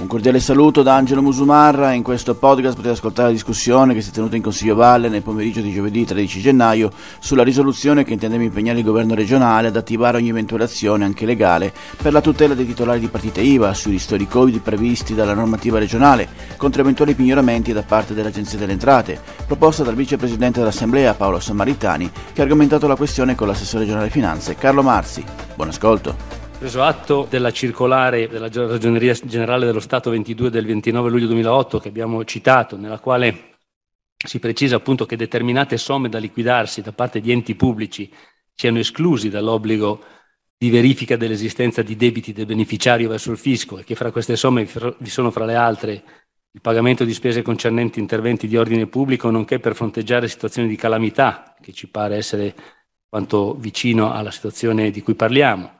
Un cordiale saluto da Angelo Musumarra. In questo podcast potete ascoltare la discussione che si è tenuta in Consiglio Valle nel pomeriggio di giovedì 13 gennaio sulla risoluzione che intendiamo impegnare il governo regionale ad attivare ogni eventuale azione, anche legale, per la tutela dei titolari di partite IVA sui ristori Covid previsti dalla normativa regionale contro eventuali pignoramenti da parte dell'Agenzia delle Entrate, proposta dal vicepresidente dell'Assemblea Paolo Sammaritani, che ha argomentato la questione con l'assessore regionale finanze Carlo Marzi. Buon ascolto. Preso atto della circolare della Ragioneria Generale dello Stato 22 del 29 luglio 2008 che abbiamo citato, nella quale si precisa appunto che determinate somme da liquidarsi da parte di enti pubblici siano esclusi dall'obbligo di verifica dell'esistenza di debiti del beneficiario verso il fisco e che fra queste somme vi sono fra le altre il pagamento di spese concernenti interventi di ordine pubblico, nonché per fronteggiare situazioni di calamità, che ci pare essere quanto vicino alla situazione di cui parliamo,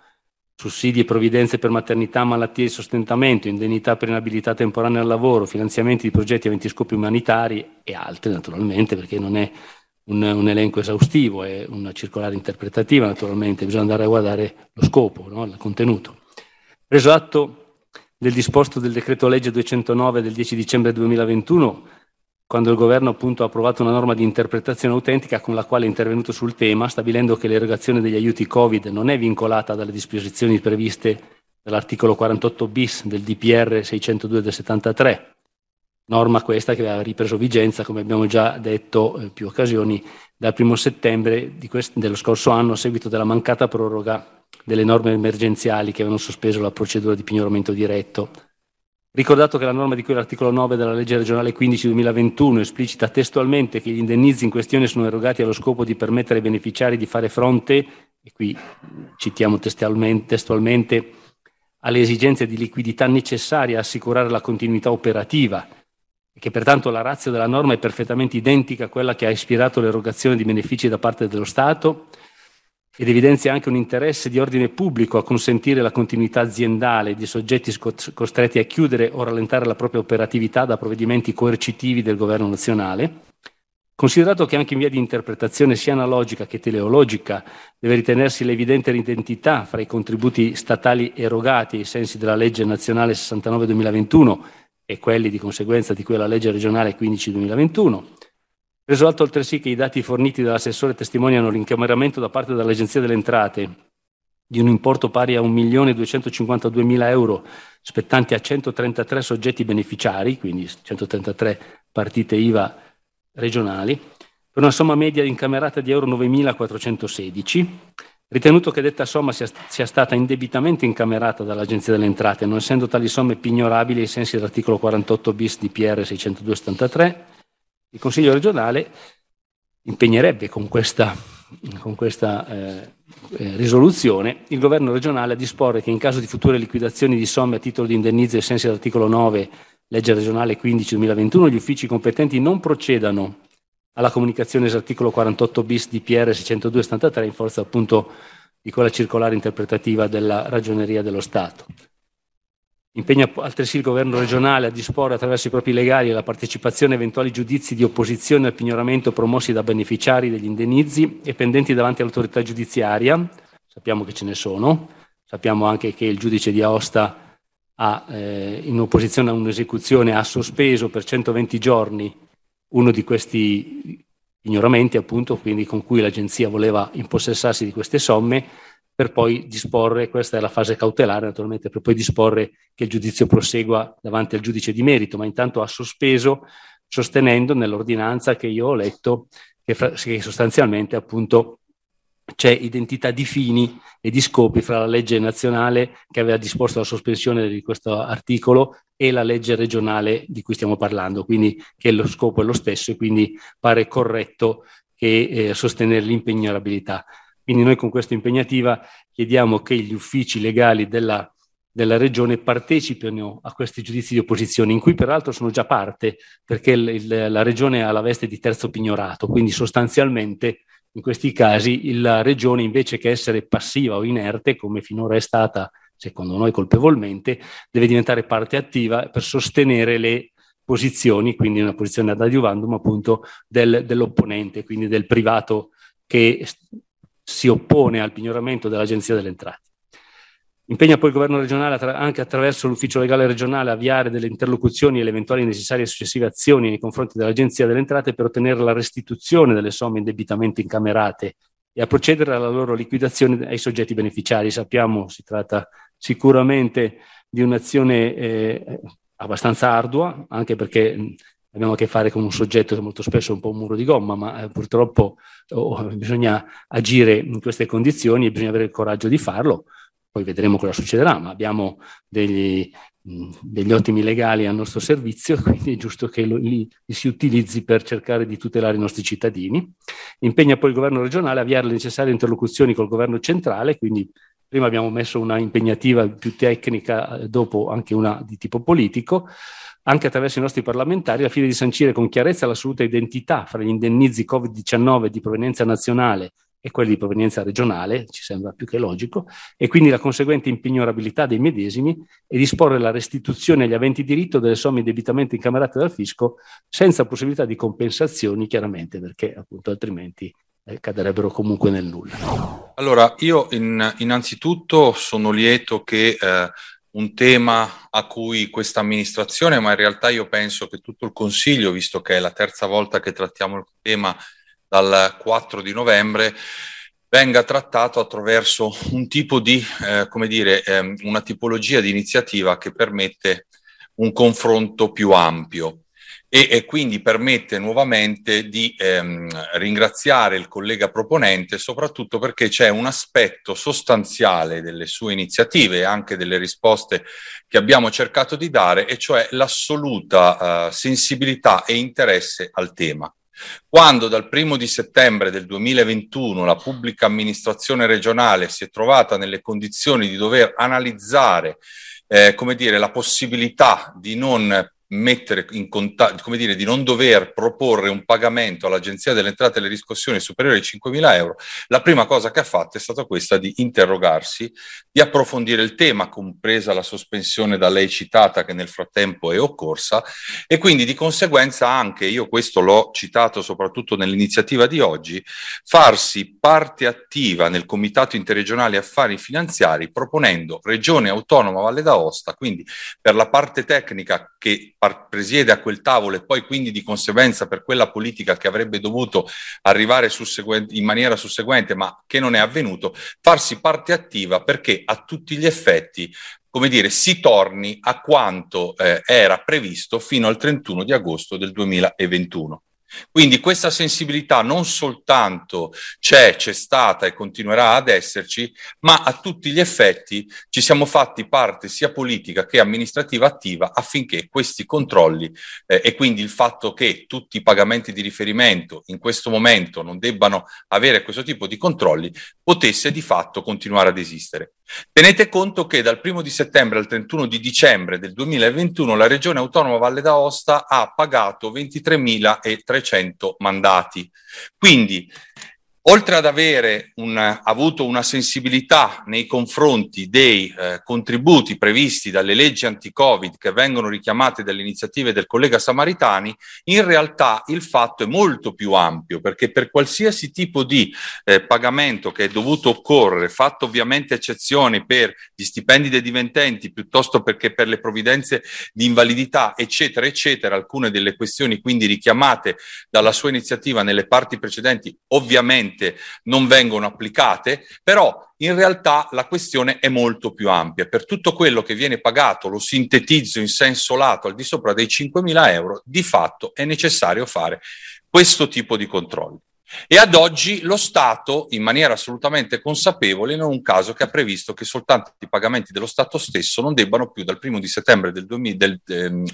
sussidi e provvidenze per maternità, malattie e sostentamento, indennità per inabilità temporanea al lavoro, finanziamenti di progetti aventi scopi umanitari e altri naturalmente perché non è un, un elenco esaustivo, è una circolare interpretativa naturalmente, bisogna andare a guardare lo scopo, no? il contenuto. Preso atto del disposto del decreto legge 209 del 10 dicembre 2021, quando il governo appunto ha approvato una norma di interpretazione autentica con la quale è intervenuto sul tema, stabilendo che l'erogazione degli aiuti Covid non è vincolata dalle disposizioni previste dall'articolo 48 bis del DPR 602 del 73, norma questa che aveva ripreso vigenza, come abbiamo già detto in più occasioni, dal primo settembre quest- dello scorso anno a seguito della mancata proroga delle norme emergenziali che avevano sospeso la procedura di pignoramento diretto Ricordato che la norma di cui l'articolo 9 della legge regionale 15-2021 esplicita testualmente che gli indennizi in questione sono erogati allo scopo di permettere ai beneficiari di fare fronte, e qui citiamo testualmente, testualmente alle esigenze di liquidità necessarie a assicurare la continuità operativa e che pertanto la razza della norma è perfettamente identica a quella che ha ispirato l'erogazione di benefici da parte dello Stato ed evidenzia anche un interesse di ordine pubblico a consentire la continuità aziendale di soggetti costretti a chiudere o rallentare la propria operatività da provvedimenti coercitivi del governo nazionale, considerato che anche in via di interpretazione sia analogica che teleologica deve ritenersi l'evidente identità fra i contributi statali erogati ai sensi della legge nazionale 69-2021 e quelli di conseguenza di quella legge regionale 15-2021, Preso atto altresì che i dati forniti dall'assessore testimoniano l'incameramento da parte dell'Agenzia delle Entrate di un importo pari a 1.252.000 euro spettanti a 133 soggetti beneficiari, quindi 133 partite IVA regionali, per una somma media incamerata di euro 9.416, ritenuto che detta somma sia, sia, stata indebitamente incamerata dall'Agenzia delle Entrate, non essendo tali somme pignorabili ai sensi dell'articolo 48 bis di PR 602 il Consiglio regionale impegnerebbe con questa, con questa eh, eh, risoluzione il governo regionale a disporre che in caso di future liquidazioni di somme a titolo di indennizzo ai sensi dell'articolo 9 legge regionale 15-2021 gli uffici competenti non procedano alla comunicazione dell'articolo 48 bis di PR 602-73 in forza appunto di quella circolare interpretativa della ragioneria dello Stato. Impegna altresì il governo regionale a disporre attraverso i propri legali la partecipazione a eventuali giudizi di opposizione al pignoramento promossi da beneficiari degli indennizi e pendenti davanti all'autorità giudiziaria. Sappiamo che ce ne sono, sappiamo anche che il giudice di Aosta ha, eh, in opposizione a un'esecuzione ha sospeso per 120 giorni uno di questi ignoramenti, appunto, quindi con cui l'agenzia voleva impossessarsi di queste somme per poi disporre, questa è la fase cautelare naturalmente, per poi disporre che il giudizio prosegua davanti al giudice di merito, ma intanto ha sospeso sostenendo nell'ordinanza che io ho letto che, fra, che sostanzialmente appunto c'è identità di fini e di scopi fra la legge nazionale che aveva disposto la sospensione di questo articolo e la legge regionale di cui stiamo parlando, quindi che lo scopo è lo stesso e quindi pare corretto che eh, sostenere l'impegnabilità. Quindi noi con questa impegnativa chiediamo che gli uffici legali della, della Regione partecipino a questi giudizi di opposizione, in cui peraltro sono già parte, perché il, il, la Regione ha la veste di terzo pignorato, quindi sostanzialmente in questi casi la Regione invece che essere passiva o inerte, come finora è stata, secondo noi colpevolmente, deve diventare parte attiva per sostenere le posizioni, quindi una posizione ad adiuvandum appunto del, dell'opponente, quindi del privato che si oppone al pignoramento dell'Agenzia delle Entrate. Impegna poi il governo regionale attra- anche attraverso l'ufficio legale regionale a avviare delle interlocuzioni e le eventuali necessarie successive azioni nei confronti dell'Agenzia delle Entrate per ottenere la restituzione delle somme indebitamente incamerate e a procedere alla loro liquidazione ai soggetti beneficiari. Sappiamo si tratta sicuramente di un'azione eh, abbastanza ardua, anche perché abbiamo a che fare con un soggetto che molto spesso è un po' un muro di gomma, ma eh, purtroppo oh, bisogna agire in queste condizioni e bisogna avere il coraggio di farlo poi vedremo cosa succederà, ma abbiamo degli, degli ottimi legali al nostro servizio, quindi è giusto che lo, li, li, si utilizzi per cercare di tutelare i nostri cittadini. Impegna poi il governo regionale a avviare le necessarie interlocuzioni col governo centrale, quindi prima abbiamo messo una impegnativa più tecnica, dopo anche una di tipo politico, anche attraverso i nostri parlamentari, al fine di sancire con chiarezza l'assoluta identità fra gli indennizi Covid-19 di provenienza nazionale e quelli di provenienza regionale, ci sembra più che logico, e quindi la conseguente impignorabilità dei medesimi e disporre la restituzione agli aventi diritto delle somme debitamente incamerate dal fisco senza possibilità di compensazioni, chiaramente, perché appunto altrimenti eh, caderebbero comunque nel nulla. Allora, io in, innanzitutto sono lieto che eh, un tema a cui questa amministrazione, ma in realtà io penso che tutto il Consiglio, visto che è la terza volta che trattiamo il tema, dal 4 di novembre venga trattato attraverso un tipo di, eh, come dire, eh, una tipologia di iniziativa che permette un confronto più ampio e, e quindi permette nuovamente di ehm, ringraziare il collega proponente, soprattutto perché c'è un aspetto sostanziale delle sue iniziative e anche delle risposte che abbiamo cercato di dare, e cioè l'assoluta eh, sensibilità e interesse al tema. Quando dal primo di settembre del 2021 la pubblica amministrazione regionale si è trovata nelle condizioni di dover analizzare eh, come dire, la possibilità di non mettere in contatto, come dire, di non dover proporre un pagamento all'Agenzia delle Entrate e delle Riscossioni superiore ai 5.000 euro, la prima cosa che ha fatto è stata questa di interrogarsi, di approfondire il tema, compresa la sospensione da lei citata che nel frattempo è occorsa, e quindi di conseguenza anche, io questo l'ho citato soprattutto nell'iniziativa di oggi, farsi parte attiva nel Comitato Interregionale Affari Finanziari proponendo Regione Autonoma Valle d'Aosta, quindi per la parte tecnica che presiede a quel tavolo e poi quindi di conseguenza per quella politica che avrebbe dovuto arrivare in maniera susseguente ma che non è avvenuto, farsi parte attiva perché a tutti gli effetti come dire, si torni a quanto eh, era previsto fino al 31 di agosto del 2021. Quindi questa sensibilità non soltanto c'è, c'è stata e continuerà ad esserci, ma a tutti gli effetti ci siamo fatti parte sia politica che amministrativa attiva affinché questi controlli eh, e quindi il fatto che tutti i pagamenti di riferimento in questo momento non debbano avere questo tipo di controlli potesse di fatto continuare ad esistere. Tenete conto che dal 1 di settembre al 31 di dicembre del 2021 la Regione Autonoma Valle d'Aosta ha pagato 23.300 mandati. Quindi oltre ad avere un, avuto una sensibilità nei confronti dei eh, contributi previsti dalle leggi anti-Covid che vengono richiamate dalle iniziative del collega Samaritani, in realtà il fatto è molto più ampio perché per qualsiasi tipo di eh, pagamento che è dovuto occorrere, fatto ovviamente eccezioni per gli stipendi dei divententi piuttosto perché per le provvidenze di invalidità, eccetera, eccetera, alcune delle questioni quindi richiamate dalla sua iniziativa nelle parti precedenti, ovviamente ovviamente non vengono applicate, però in realtà la questione è molto più ampia. Per tutto quello che viene pagato, lo sintetizzo in senso lato, al di sopra dei 5.000 euro, di fatto è necessario fare questo tipo di controlli. E ad oggi lo Stato, in maniera assolutamente consapevole, non è un caso che ha previsto che soltanto i pagamenti dello Stato stesso non debbano più dal primo di settembre del, 2000, del,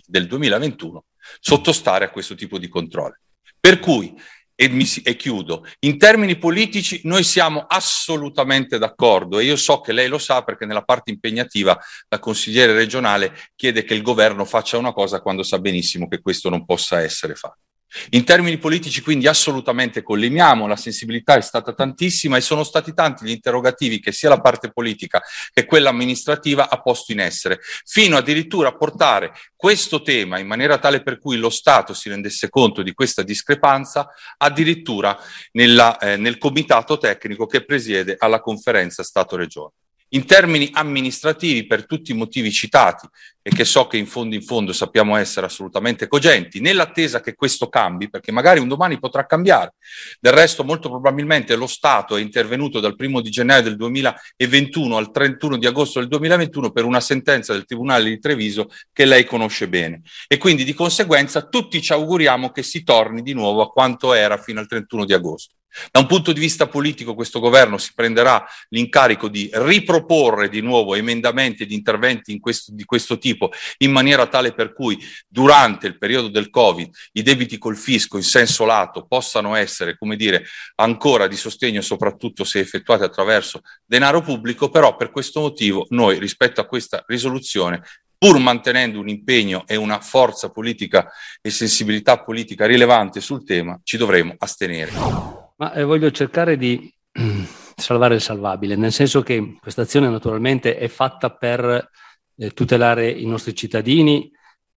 del 2021 sottostare a questo tipo di controlli. Per cui e, mi, e, chiudo. In termini politici noi siamo assolutamente d'accordo e io so che lei lo sa perché nella parte impegnativa la consigliere regionale chiede che il governo faccia una cosa quando sa benissimo che questo non possa essere fatto. In termini politici quindi assolutamente collimiamo, la sensibilità è stata tantissima e sono stati tanti gli interrogativi che sia la parte politica che quella amministrativa ha posto in essere, fino addirittura a portare questo tema in maniera tale per cui lo Stato si rendesse conto di questa discrepanza addirittura nella, eh, nel comitato tecnico che presiede alla conferenza Stato-Regione. In termini amministrativi, per tutti i motivi citati e che so che in fondo in fondo sappiamo essere assolutamente cogenti, nell'attesa che questo cambi, perché magari un domani potrà cambiare. Del resto, molto probabilmente lo Stato è intervenuto dal primo di gennaio del 2021 al 31 di agosto del 2021 per una sentenza del Tribunale di Treviso che lei conosce bene. E quindi di conseguenza tutti ci auguriamo che si torni di nuovo a quanto era fino al 31 di agosto. Da un punto di vista politico questo governo si prenderà l'incarico di riproporre di nuovo emendamenti ed interventi questo, di questo tipo in maniera tale per cui durante il periodo del Covid i debiti col fisco in senso lato possano essere, come dire, ancora di sostegno soprattutto se effettuati attraverso denaro pubblico, però per questo motivo noi rispetto a questa risoluzione pur mantenendo un impegno e una forza politica e sensibilità politica rilevante sul tema, ci dovremo astenere. Ma eh, voglio cercare di salvare il salvabile, nel senso che questa azione naturalmente è fatta per eh, tutelare i nostri cittadini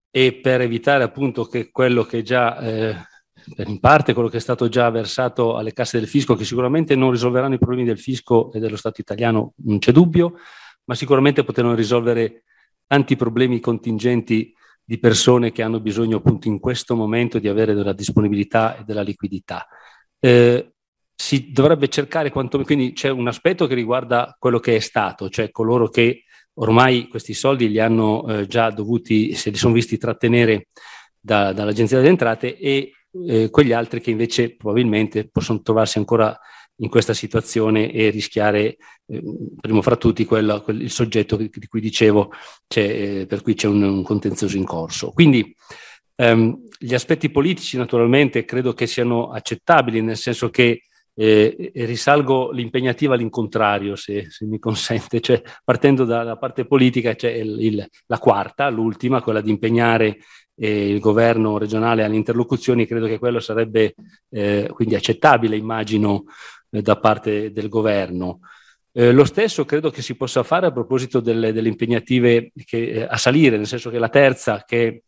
e per evitare appunto che quello che già, eh, in parte quello che è stato già versato alle casse del fisco, che sicuramente non risolveranno i problemi del fisco e dello Stato italiano, non c'è dubbio, ma sicuramente potranno risolvere tanti problemi contingenti di persone che hanno bisogno appunto in questo momento di avere della disponibilità e della liquidità eh, si dovrebbe cercare quanto quindi c'è un aspetto che riguarda quello che è stato, cioè coloro che ormai questi soldi li hanno eh, già dovuti, se li sono visti trattenere da, dall'Agenzia delle Entrate e eh, quegli altri che invece probabilmente possono trovarsi ancora in questa situazione e rischiare, eh, primo fra tutti, quello, quel, il soggetto di cui dicevo, eh, per cui c'è un, un contenzioso in corso. Quindi ehm, gli aspetti politici naturalmente credo che siano accettabili, nel senso che eh, risalgo l'impegnativa all'incontrario, se, se, mi consente, cioè partendo dalla parte politica c'è il, la quarta, l'ultima, quella di impegnare eh, il governo regionale alle interlocuzioni, credo che quello sarebbe eh, quindi accettabile, immagino, eh, da parte del governo. Eh, lo stesso credo che si possa fare a proposito delle, delle impegnative che, eh, a salire, nel senso che la terza, che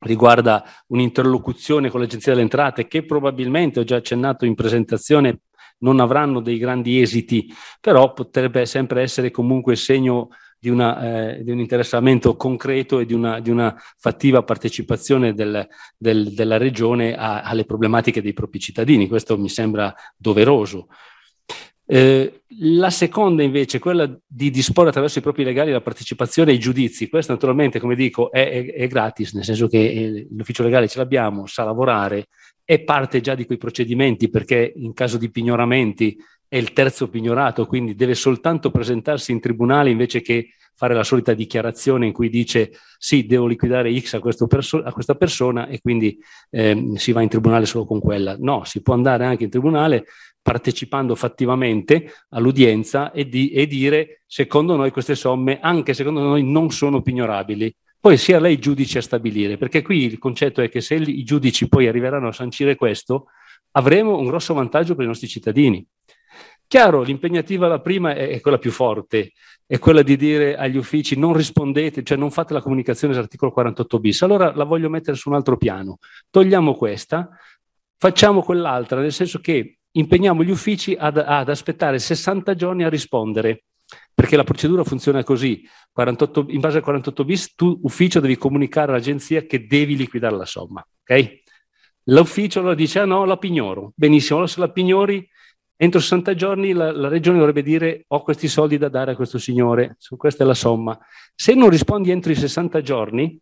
riguarda un'interlocuzione con l'Agenzia delle Entrate che probabilmente, ho già accennato in presentazione, non avranno dei grandi esiti, però potrebbe sempre essere comunque segno di, una, eh, di un interessamento concreto e di una, di una fattiva partecipazione del, del, della Regione a, alle problematiche dei propri cittadini. Questo mi sembra doveroso. Eh, la seconda invece, quella di disporre attraverso i propri legali la partecipazione ai giudizi, questo naturalmente, come dico, è, è, è gratis, nel senso che eh, l'ufficio legale ce l'abbiamo, sa lavorare, è parte già di quei procedimenti perché in caso di pignoramenti è il terzo pignorato, quindi deve soltanto presentarsi in tribunale invece che fare la solita dichiarazione in cui dice sì, devo liquidare X a, perso- a questa persona e quindi eh, si va in tribunale solo con quella. No, si può andare anche in tribunale partecipando fattivamente all'udienza e, di, e dire secondo noi queste somme, anche secondo noi, non sono pignorabili. Poi sia lei giudice a stabilire, perché qui il concetto è che se i giudici poi arriveranno a sancire questo, avremo un grosso vantaggio per i nostri cittadini. Chiaro, l'impegnativa la prima è, è, quella più forte, è quella di dire agli uffici non rispondete, cioè non fate la comunicazione dell'articolo 48 bis. Allora la voglio mettere su un altro piano. Togliamo questa, facciamo quell'altra, nel senso che impegniamo gli uffici ad, ad aspettare 60 giorni a rispondere perché la procedura funziona così. 48, in base al 48 bis, tu ufficio devi comunicare all'agenzia che devi liquidare la somma. Okay? L'ufficio allora dice: Ah no, la pignoro. Benissimo, allora se la pignori, entro 60 giorni la, la, regione dovrebbe dire: Ho questi soldi da dare a questo signore, questa è la somma. Se non rispondi entro i 60 giorni,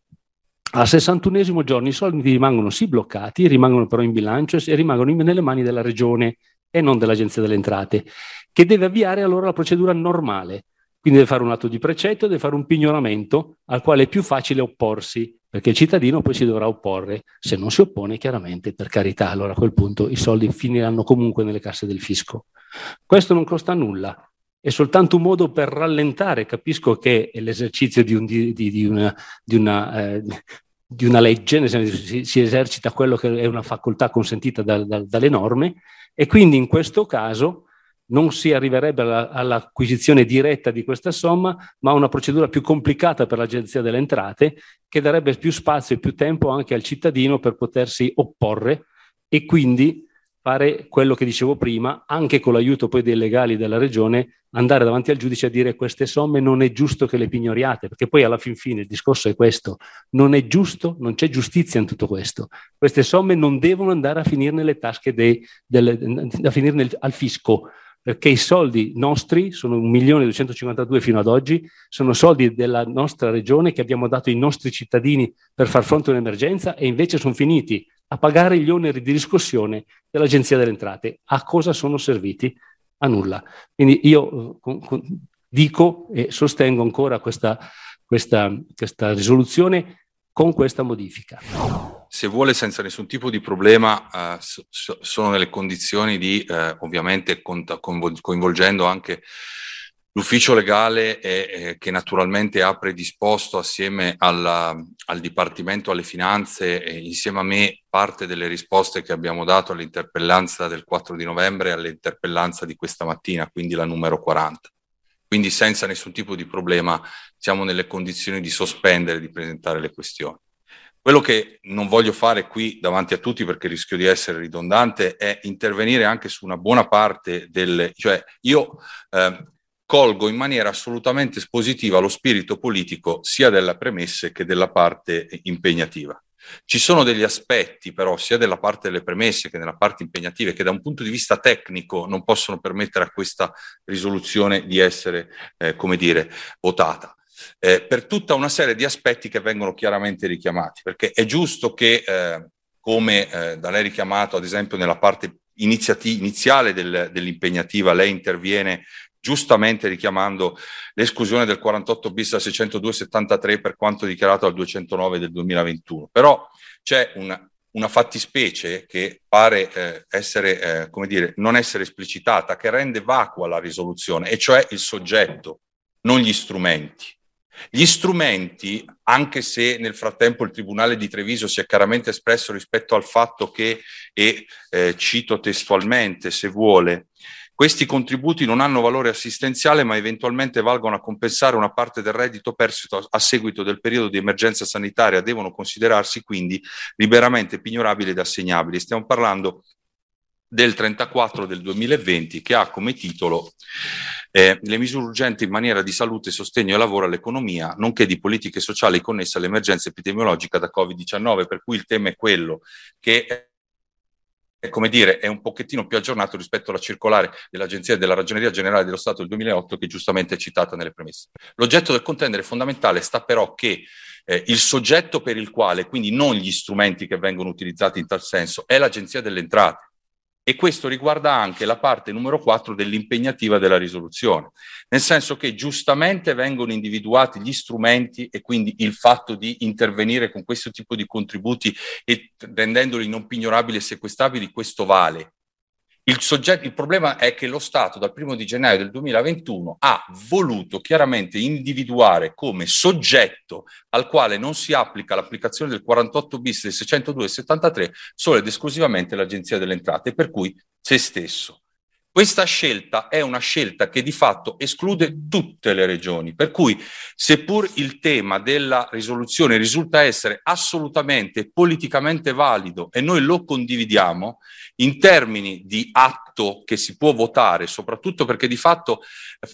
al 61 giorno i soldi rimangono sì bloccati, rimangono però in bilancio e rimangono nelle mani della regione e non dell'Agenzia delle Entrate, che deve avviare allora la procedura normale. Quindi deve fare un atto di precetto, deve fare un pignoramento al quale è più facile opporsi, perché il cittadino poi si dovrà opporre. Se non si oppone, chiaramente, per carità, allora a quel punto i soldi finiranno comunque nelle casse del fisco. Questo non costa nulla, è soltanto un modo per rallentare. Capisco che è l'esercizio di, un, di, di, una, una eh, di una legge, nel senso si, si, esercita quello che è una facoltà consentita da, da, dalle norme e quindi in questo caso non si arriverebbe alla, all'acquisizione diretta di questa somma, ma a una procedura più complicata per l'Agenzia delle Entrate che darebbe più spazio e più tempo anche al cittadino per potersi opporre e quindi fare quello che dicevo prima, anche con l'aiuto poi dei legali della regione, andare davanti al giudice a dire queste somme non è giusto che le pignoriate, perché poi alla fin fine il discorso è questo, non è giusto, non c'è giustizia in tutto questo. Queste somme non devono andare a finire nelle tasche dei, delle, a finire nel, al fisco, perché i soldi nostri sono 1.252 fino ad oggi, sono soldi della nostra regione che abbiamo dato ai nostri cittadini per far fronte a un'emergenza e invece sono finiti a pagare gli oneri di riscossione dell'Agenzia delle Entrate. A cosa sono serviti? A nulla. Quindi io eh, dico e sostengo ancora questa, questa, questa risoluzione con questa modifica. Se vuole senza nessun tipo di problema, eh, so, sono nelle condizioni di, eh, ovviamente, coinvolgendo anche L'ufficio legale è, è, che naturalmente ha predisposto assieme alla, al Dipartimento alle Finanze e insieme a me parte delle risposte che abbiamo dato all'interpellanza del 4 di novembre e all'interpellanza di questa mattina, quindi la numero 40. Quindi senza nessun tipo di problema siamo nelle condizioni di sospendere, di presentare le questioni. Quello che non voglio fare qui davanti a tutti perché rischio di essere ridondante è intervenire anche su una buona parte delle... cioè io... Eh, colgo in maniera assolutamente espositiva lo spirito politico sia delle premesse che della parte impegnativa. Ci sono degli aspetti però sia della parte delle premesse che della parte impegnativa che da un punto di vista tecnico non possono permettere a questa risoluzione di essere, eh, come dire, votata. Eh, per tutta una serie di aspetti che vengono chiaramente richiamati, perché è giusto che, eh, come eh, da lei richiamato, ad esempio nella parte iniziale del, dell'impegnativa, lei interviene giustamente richiamando l'esclusione del 48 bis al 602-73 per quanto dichiarato al 209 del 2021. Però c'è una, una fattispecie che pare eh, essere, eh, come dire, non essere esplicitata, che rende vacua la risoluzione, e cioè il soggetto, non gli strumenti. Gli strumenti, anche se nel frattempo il Tribunale di Treviso si è chiaramente espresso rispetto al fatto che, e eh, cito testualmente se vuole, questi contributi non hanno valore assistenziale, ma eventualmente valgono a compensare una parte del reddito perso a seguito del periodo di emergenza sanitaria, devono considerarsi quindi liberamente pignorabili ed assegnabili. Stiamo parlando del 34 del 2020 che ha come titolo eh, le misure urgenti in maniera di salute, sostegno e lavoro all'economia, nonché di politiche sociali connesse all'emergenza epidemiologica da Covid-19, per cui il tema è quello che come dire, è un pochettino più aggiornato rispetto alla circolare dell'Agenzia della Ragioneria Generale dello Stato del 2008 che giustamente è citata nelle premesse. L'oggetto del contendere fondamentale sta però che eh, il soggetto per il quale, quindi non gli strumenti che vengono utilizzati in tal senso, è l'Agenzia delle Entrate e questo riguarda anche la parte numero 4 dell'impegnativa della risoluzione, nel senso che giustamente vengono individuati gli strumenti e quindi il fatto di intervenire con questo tipo di contributi e rendendoli non pignorabili e sequestrabili, questo vale. Il, soggetto, il, problema è che lo Stato dal primo di gennaio del 2021 ha voluto chiaramente individuare come soggetto al quale non si applica l'applicazione del 48 bis del 602 e 73 solo ed esclusivamente l'Agenzia delle Entrate, per cui se stesso. Questa scelta è una scelta che di fatto esclude tutte le regioni, per cui seppur il tema della risoluzione risulta essere assolutamente politicamente valido e noi lo condividiamo in termini di atto che si può votare, soprattutto perché di fatto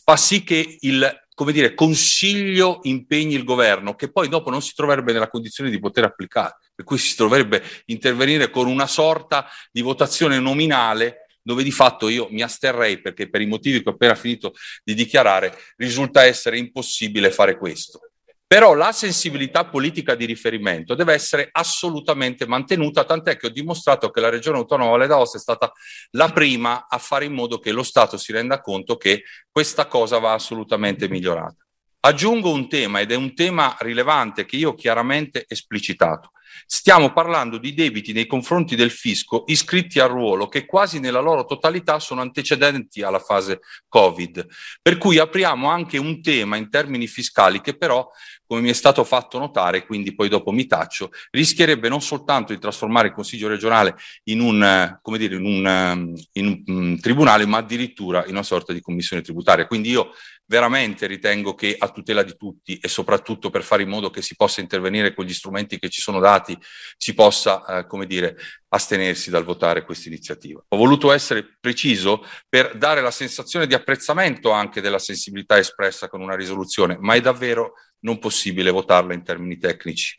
fa sì che il come dire, consiglio impegni il governo, che poi dopo non si troverebbe nella condizione di poter applicare, per cui si dovrebbe intervenire con una sorta di votazione nominale dove di fatto io mi asterrei perché per i motivi che ho appena finito di dichiarare risulta essere impossibile fare questo. Però la sensibilità politica di riferimento deve essere assolutamente mantenuta, tant'è che ho dimostrato che la Regione Autonoma Valle d'Aosta è stata la prima a fare in modo che lo Stato si renda conto che questa cosa va assolutamente migliorata. Aggiungo un tema ed è un tema rilevante che io ho chiaramente esplicitato. Stiamo parlando di debiti nei confronti del fisco iscritti al ruolo che quasi nella loro totalità sono antecedenti alla fase Covid. Per cui apriamo anche un tema in termini fiscali che però come mi è stato fatto notare, quindi poi dopo mi taccio, rischierebbe non soltanto di trasformare il Consiglio regionale in un, come dire, in un, in un um, tribunale, ma addirittura in una sorta di commissione tributaria. Quindi io veramente ritengo che a tutela di tutti e soprattutto per fare in modo che si possa intervenire con gli strumenti che ci sono dati, si possa, eh, come dire, astenersi dal votare questa iniziativa. Ho voluto essere preciso per dare la sensazione di apprezzamento anche della sensibilità espressa con una risoluzione, ma è davvero non possibile votarla in termini tecnici.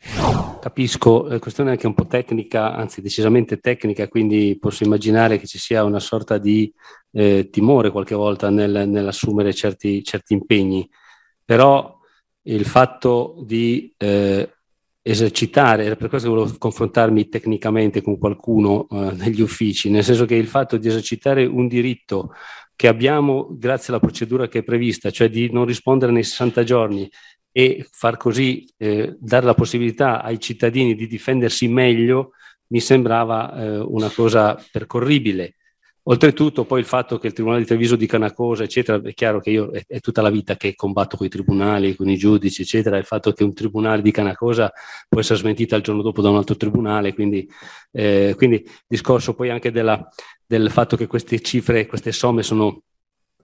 Capisco, la questione è anche un po' tecnica, anzi decisamente tecnica, quindi posso immaginare che ci sia una sorta di eh, timore qualche volta nel, nell'assumere certi, certi, impegni, però il fatto di eh, esercitare, era per questo che volevo confrontarmi tecnicamente con qualcuno eh, negli uffici, nel senso che il fatto di esercitare un diritto che abbiamo grazie alla procedura che è prevista, cioè di non rispondere nei 60 giorni e far così, eh, dare la possibilità ai cittadini di difendersi meglio, mi sembrava eh, una cosa percorribile. Oltretutto poi il fatto che il Tribunale di Treviso dica una cosa, eccetera, è chiaro che io è, è tutta la vita che combatto con i tribunali, con i giudici, eccetera, il fatto che un tribunale dica una cosa può essere smentita il giorno dopo da un altro tribunale, quindi, eh, quindi discorso poi anche della, del fatto che queste cifre, queste somme sono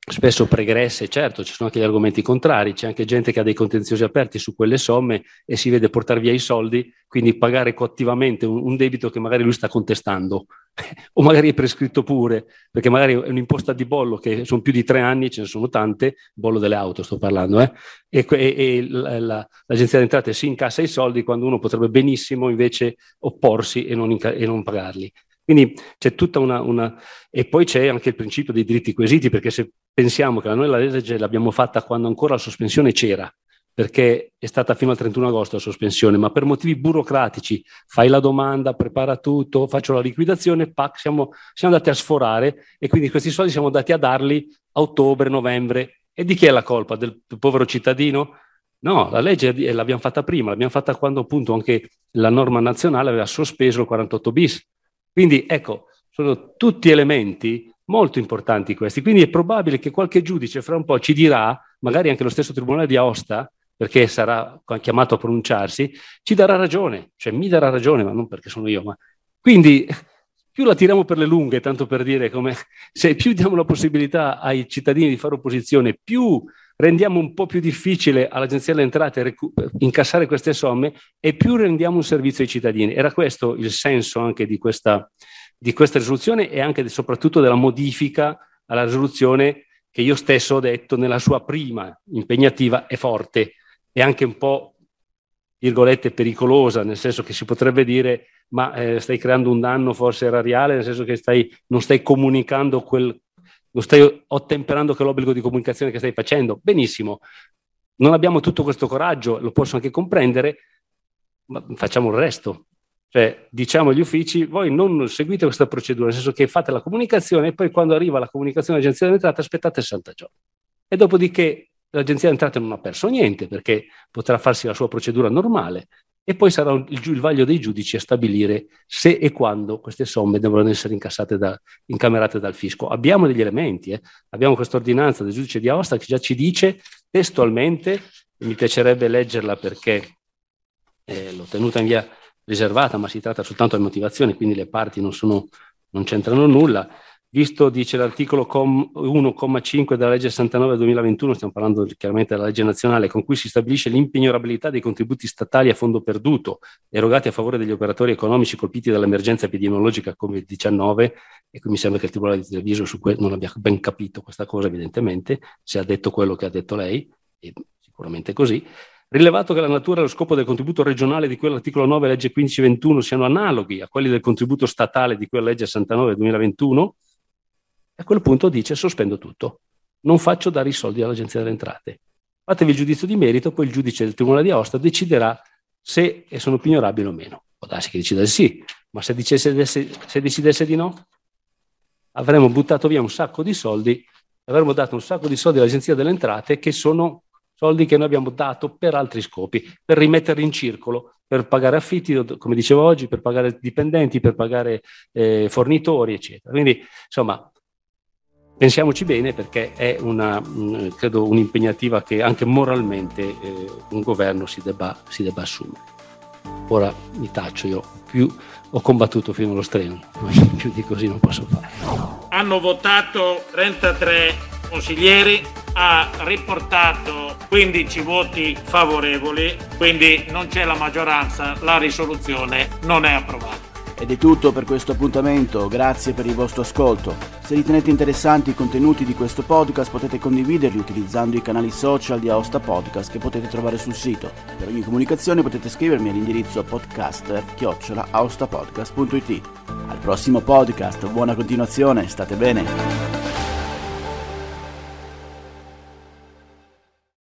spesso pregresse, certo ci sono anche gli argomenti contrari, c'è anche gente che ha dei contenziosi aperti su quelle somme e si vede portare via i soldi, quindi pagare coattivamente un, un debito che magari lui sta contestando o magari è prescritto pure, perché magari è un'imposta di bollo che sono più di tre anni, ce ne sono tante, bollo delle auto sto parlando, eh? e, e, e la, la, l'agenzia delle entrate si incassa i soldi quando uno potrebbe benissimo invece opporsi e non, inca- e non pagarli. Quindi c'è tutta una, una, E poi c'è anche il principio dei diritti quesiti, perché se pensiamo che noi la legge l'abbiamo fatta quando ancora la sospensione c'era, perché è stata fino al 31 agosto la sospensione, ma per motivi burocratici fai la domanda, prepara tutto, faccio la liquidazione, pac, siamo, siamo andati a sforare e quindi questi soldi siamo andati a darli a ottobre, novembre. E di chi è la colpa? Del povero cittadino? No, la legge l'abbiamo fatta prima, l'abbiamo fatta quando appunto anche la norma nazionale aveva sospeso il 48 bis. Quindi ecco, sono tutti elementi molto importanti questi. Quindi è probabile che qualche giudice fra un po' ci dirà, magari anche lo stesso Tribunale di Aosta, perché sarà chiamato a pronunciarsi, ci darà ragione, cioè mi darà ragione, ma non perché sono io. Ma... Quindi più la tiriamo per le lunghe, tanto per dire come se più diamo la possibilità ai cittadini di fare opposizione, più rendiamo un po' più difficile all'Agenzia delle Entrate recu- incassare queste somme e più rendiamo un servizio ai cittadini. Era questo il senso anche di questa, di questa risoluzione e anche e soprattutto della modifica alla risoluzione che io stesso ho detto nella sua prima impegnativa è forte e anche un po' virgolette pericolosa, nel senso che si potrebbe dire ma eh, stai creando un danno forse erariale, nel senso che stai, non stai comunicando quel, non stai ottemperando che l'obbligo di comunicazione che stai facendo. Benissimo, non abbiamo tutto questo coraggio, lo posso anche comprendere, ma facciamo il resto. Cioè, diciamo agli uffici, voi non seguite questa procedura, nel senso che fate la comunicazione e poi quando arriva la comunicazione all'agenzia delle entrate aspettate 60 giorni. E dopodiché l'agenzia delle entrate non ha perso niente perché potrà farsi la sua procedura normale e poi sarà il, il vaglio dei giudici a stabilire se e quando queste somme devono essere incassate da, incamerate dal fisco. Abbiamo degli elementi, eh? abbiamo questa ordinanza del giudice di Aosta che già ci dice testualmente, mi piacerebbe leggerla perché eh, l'ho tenuta in via riservata, ma si tratta soltanto di motivazioni, quindi le parti non, sono, non c'entrano nulla. Visto, dice l'articolo 1,5 della legge 69 2021, stiamo parlando chiaramente della legge nazionale, con cui si stabilisce l'impignorabilità dei contributi statali a fondo perduto erogati a favore degli operatori economici colpiti dall'emergenza epidemiologica Covid-19, e qui mi sembra che il Tribunale di Treviso su que- non abbia ben capito questa cosa evidentemente, se ha detto quello che ha detto lei, e sicuramente così, Rilevato che la natura e lo scopo del contributo regionale di quell'articolo 9 legge 1521 siano analoghi a quelli del contributo statale di quella legge 69 2021, a quel punto dice sospendo tutto, non faccio dare i soldi all'Agenzia delle Entrate. Fatevi il giudizio di merito, poi il giudice del Tribunale di Aosta deciderà se sono pignorabili o meno. Può darsi che decida di sì, ma se, dicesse, se decidesse di no, avremmo buttato via un sacco di soldi, avremmo dato un sacco di soldi all'Agenzia delle Entrate che sono soldi che noi abbiamo dato per altri scopi, per rimetterli in circolo, per pagare affitti, come dicevo oggi, per pagare dipendenti, per pagare eh, fornitori, eccetera. Quindi, insomma, pensiamoci bene perché è una, credo, un'impegnativa che anche moralmente eh, un governo si debba, si debba assumere. Ora mi taccio, io più ho combattuto fino allo streno, più di così non posso fare. Hanno votato 33 consiglieri, ha riportato 15 voti favorevoli, quindi non c'è la maggioranza, la risoluzione non è approvata. Ed è tutto per questo appuntamento, grazie per il vostro ascolto. Se ritenete interessanti i contenuti di questo podcast potete condividerli utilizzando i canali social di Aosta Podcast che potete trovare sul sito. Per ogni comunicazione potete scrivermi all'indirizzo podcaster-aostapodcast.it. Al prossimo podcast, buona continuazione, state bene!